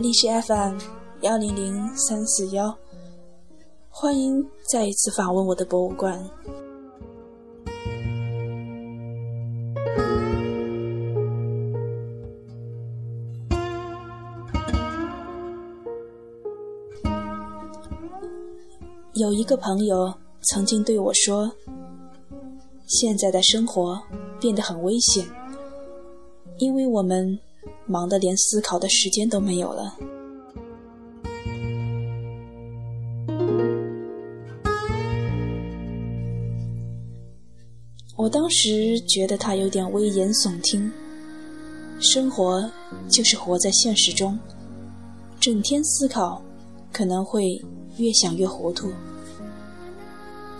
历史 FM 幺零零三四幺，欢迎再一次访问我的博物馆。有一个朋友曾经对我说：“现在的生活变得很危险，因为我们忙得连思考的时间都没有了。”我当时觉得他有点危言耸听。生活就是活在现实中，整天思考，可能会越想越糊涂。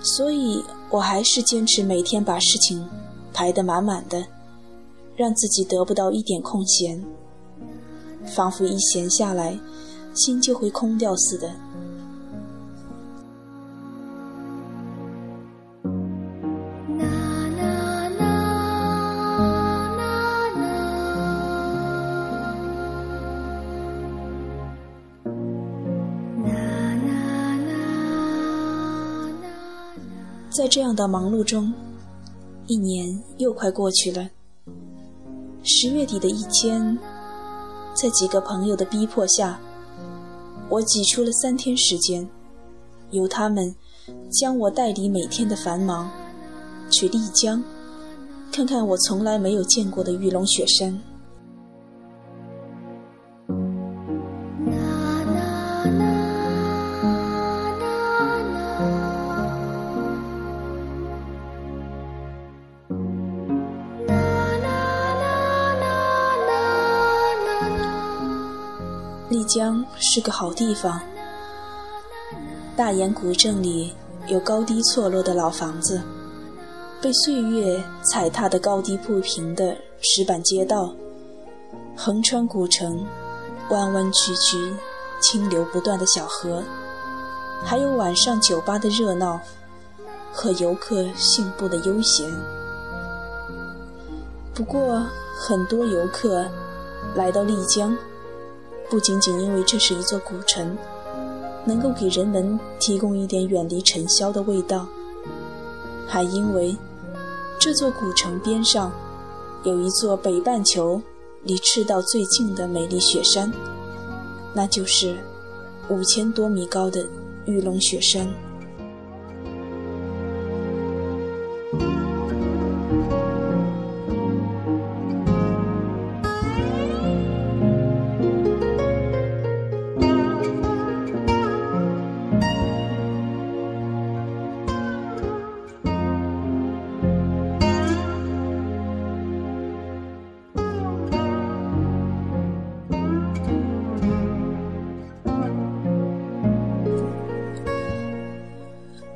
所以我还是坚持每天把事情排得满满的，让自己得不到一点空闲，仿佛一闲下来，心就会空掉似的。在这样的忙碌中，一年又快过去了。十月底的一天，在几个朋友的逼迫下，我挤出了三天时间，由他们将我带离每天的繁忙，去丽江，看看我从来没有见过的玉龙雪山。丽江是个好地方。大研古镇里有高低错落的老房子，被岁月踩踏的高低不平的石板街道，横穿古城，弯弯曲曲、清流不断的小河，还有晚上酒吧的热闹和游客信步的悠闲。不过，很多游客来到丽江。不仅仅因为这是一座古城，能够给人们提供一点远离尘嚣的味道，还因为这座古城边上有一座北半球离赤道最近的美丽雪山，那就是五千多米高的玉龙雪山。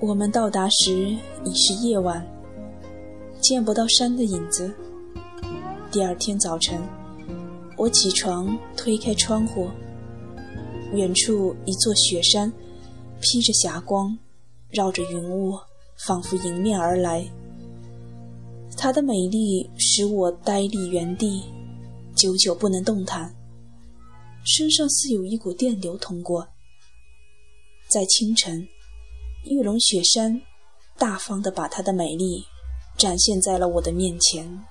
我们到达时已是夜晚，见不到山的影子。第二天早晨，我起床，推开窗户，远处一座雪山，披着霞光，绕着云雾，仿佛迎面而来。它的美丽使我呆立原地，久久不能动弹，身上似有一股电流通过。在清晨。玉龙雪山，大方的把它的美丽展现在了我的面前。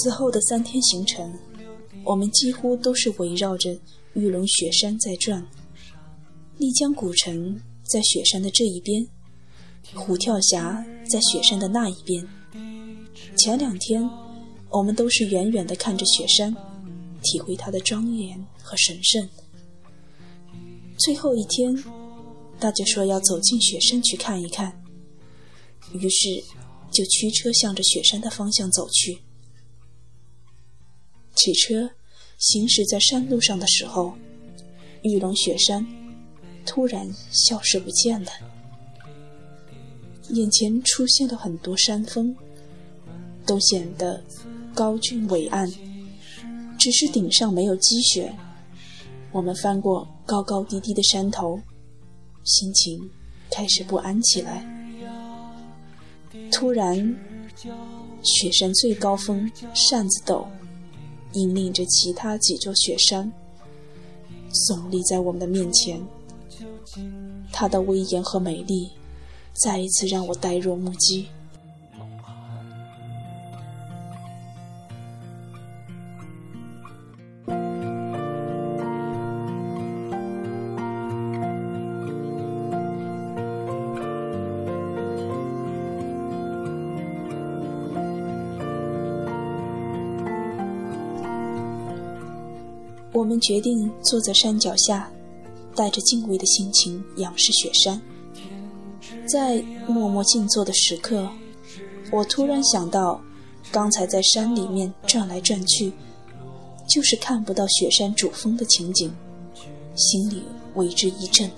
此后的三天行程，我们几乎都是围绕着玉龙雪山在转。丽江古城在雪山的这一边，虎跳峡在雪山的那一边。前两天，我们都是远远地看着雪山，体会它的庄严和神圣。最后一天，大家说要走进雪山去看一看，于是就驱车向着雪山的方向走去。汽车行驶在山路上的时候，玉龙雪山突然消失不见了，眼前出现了很多山峰，都显得高峻伟岸，只是顶上没有积雪。我们翻过高高低低的山头。心情开始不安起来。突然，雪山最高峰扇子陡引领着其他几座雪山耸立在我们的面前，它的威严和美丽再一次让我呆若木鸡。我们决定坐在山脚下，带着敬畏的心情仰视雪山。在默默静坐的时刻，我突然想到，刚才在山里面转来转去，就是看不到雪山主峰的情景，心里为之一震。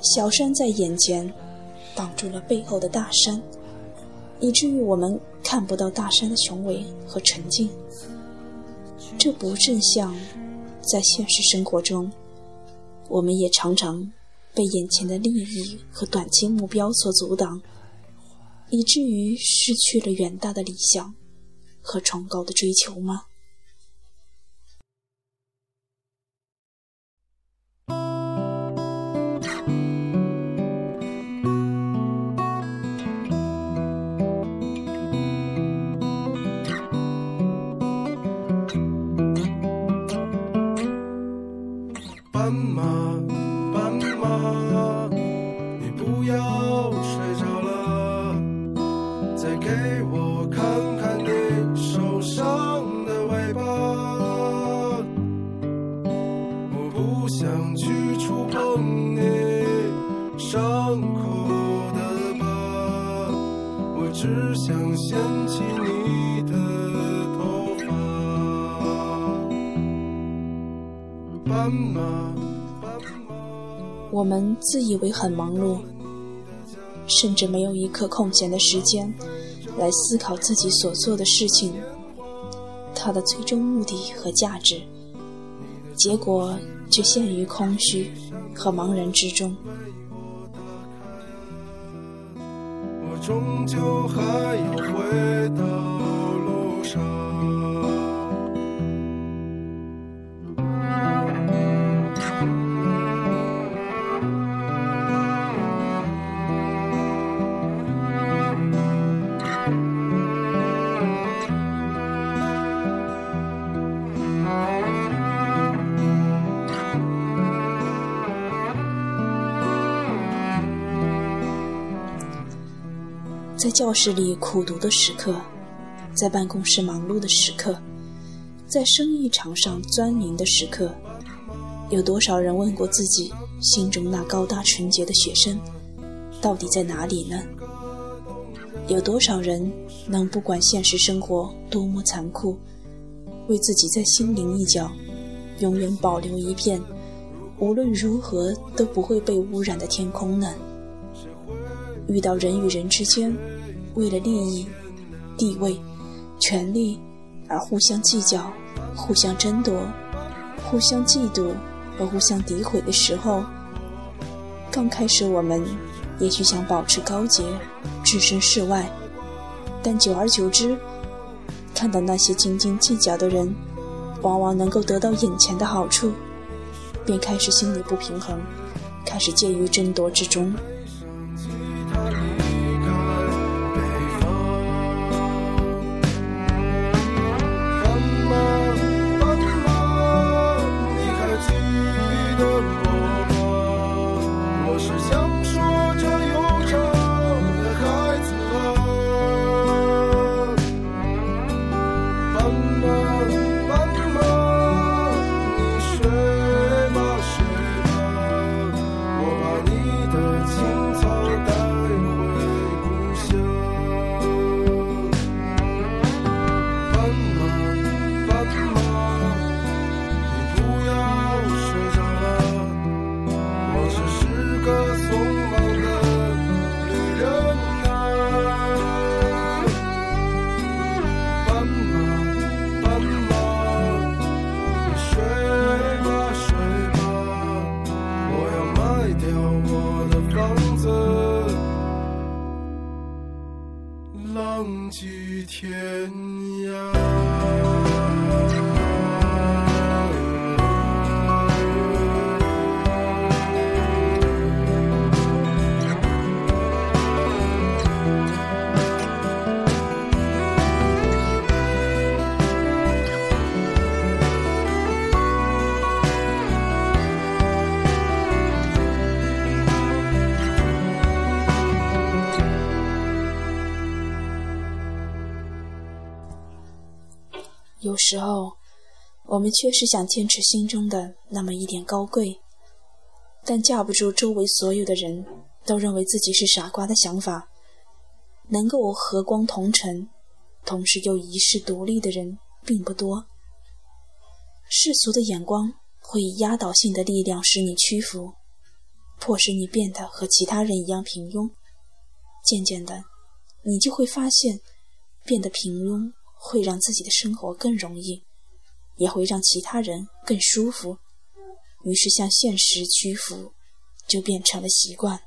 小山在眼前，挡住了背后的大山，以至于我们看不到大山的雄伟和沉静。这不正像，在现实生活中，我们也常常被眼前的利益和短期目标所阻挡，以至于失去了远大的理想和崇高的追求吗？触碰你我们自以为很忙碌，甚至没有一刻空闲的时间来思考自己所做的事情，它的最终目的和价值，结果只限于空虚和茫然之中。我终究还要回到路上。在教室里苦读的时刻，在办公室忙碌的时刻，在生意场上钻营的时刻，有多少人问过自己，心中那高大纯洁的雪山到底在哪里呢？有多少人能不管现实生活多么残酷，为自己在心灵一角永远保留一片无论如何都不会被污染的天空呢？遇到人与人之间为了利益、地位、权力而互相计较、互相争夺、互相嫉妒和互相诋毁的时候，刚开始我们也许想保持高洁、置身事外，但久而久之，看到那些斤斤计较的人往往能够得到眼前的好处，便开始心里不平衡，开始介于争夺之中。掉我的房子，浪迹天涯。时候，我们确实想坚持心中的那么一点高贵，但架不住周围所有的人都认为自己是傻瓜的想法。能够和光同尘，同时又遗世独立的人并不多。世俗的眼光会以压倒性的力量使你屈服，迫使你变得和其他人一样平庸。渐渐的，你就会发现，变得平庸。会让自己的生活更容易，也会让其他人更舒服。于是，向现实屈服，就变成了习惯。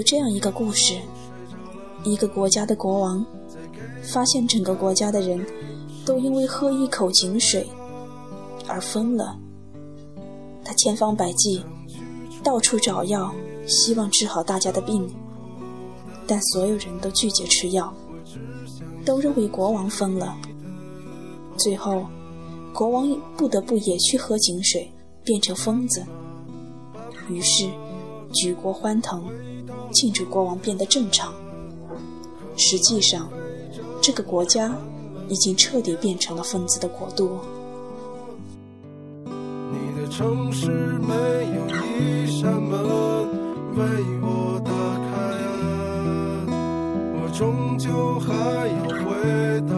有这样一个故事：一个国家的国王发现整个国家的人都因为喝一口井水而疯了。他千方百计，到处找药，希望治好大家的病，但所有人都拒绝吃药，都认为国王疯了。最后，国王不得不也去喝井水，变成疯子。于是，举国欢腾。庆祝国王变得正常。实际上，这个国家已经彻底变成了疯子的国度。你的城市没有一扇门为我打开，我终究还要回到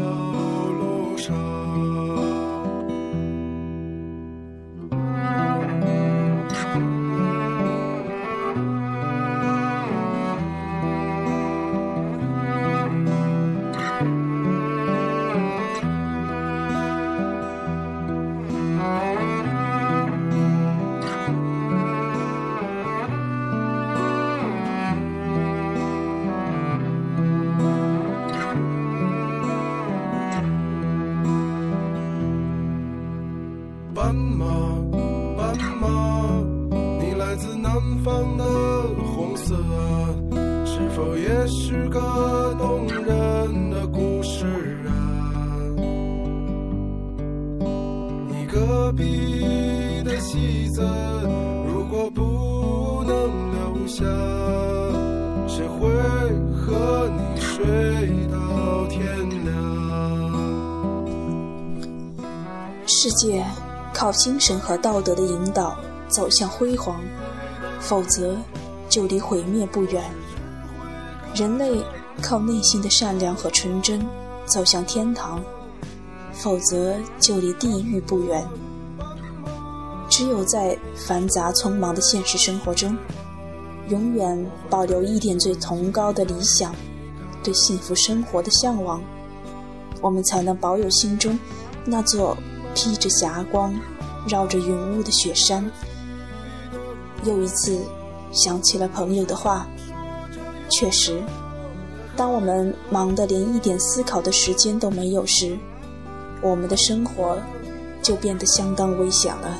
斑马，斑马，你来自南方的红色，是否也是个动人的故事啊？你隔壁的戏子，如果不能留下，谁会和你睡到天亮？世界。靠精神和道德的引导走向辉煌，否则就离毁灭不远。人类靠内心的善良和纯真走向天堂，否则就离地狱不远。只有在繁杂匆忙的现实生活中，永远保留一点最崇高的理想，对幸福生活的向往，我们才能保有心中那座披着霞光。绕着云雾的雪山，又一次想起了朋友的话。确实，当我们忙得连一点思考的时间都没有时，我们的生活就变得相当危险了。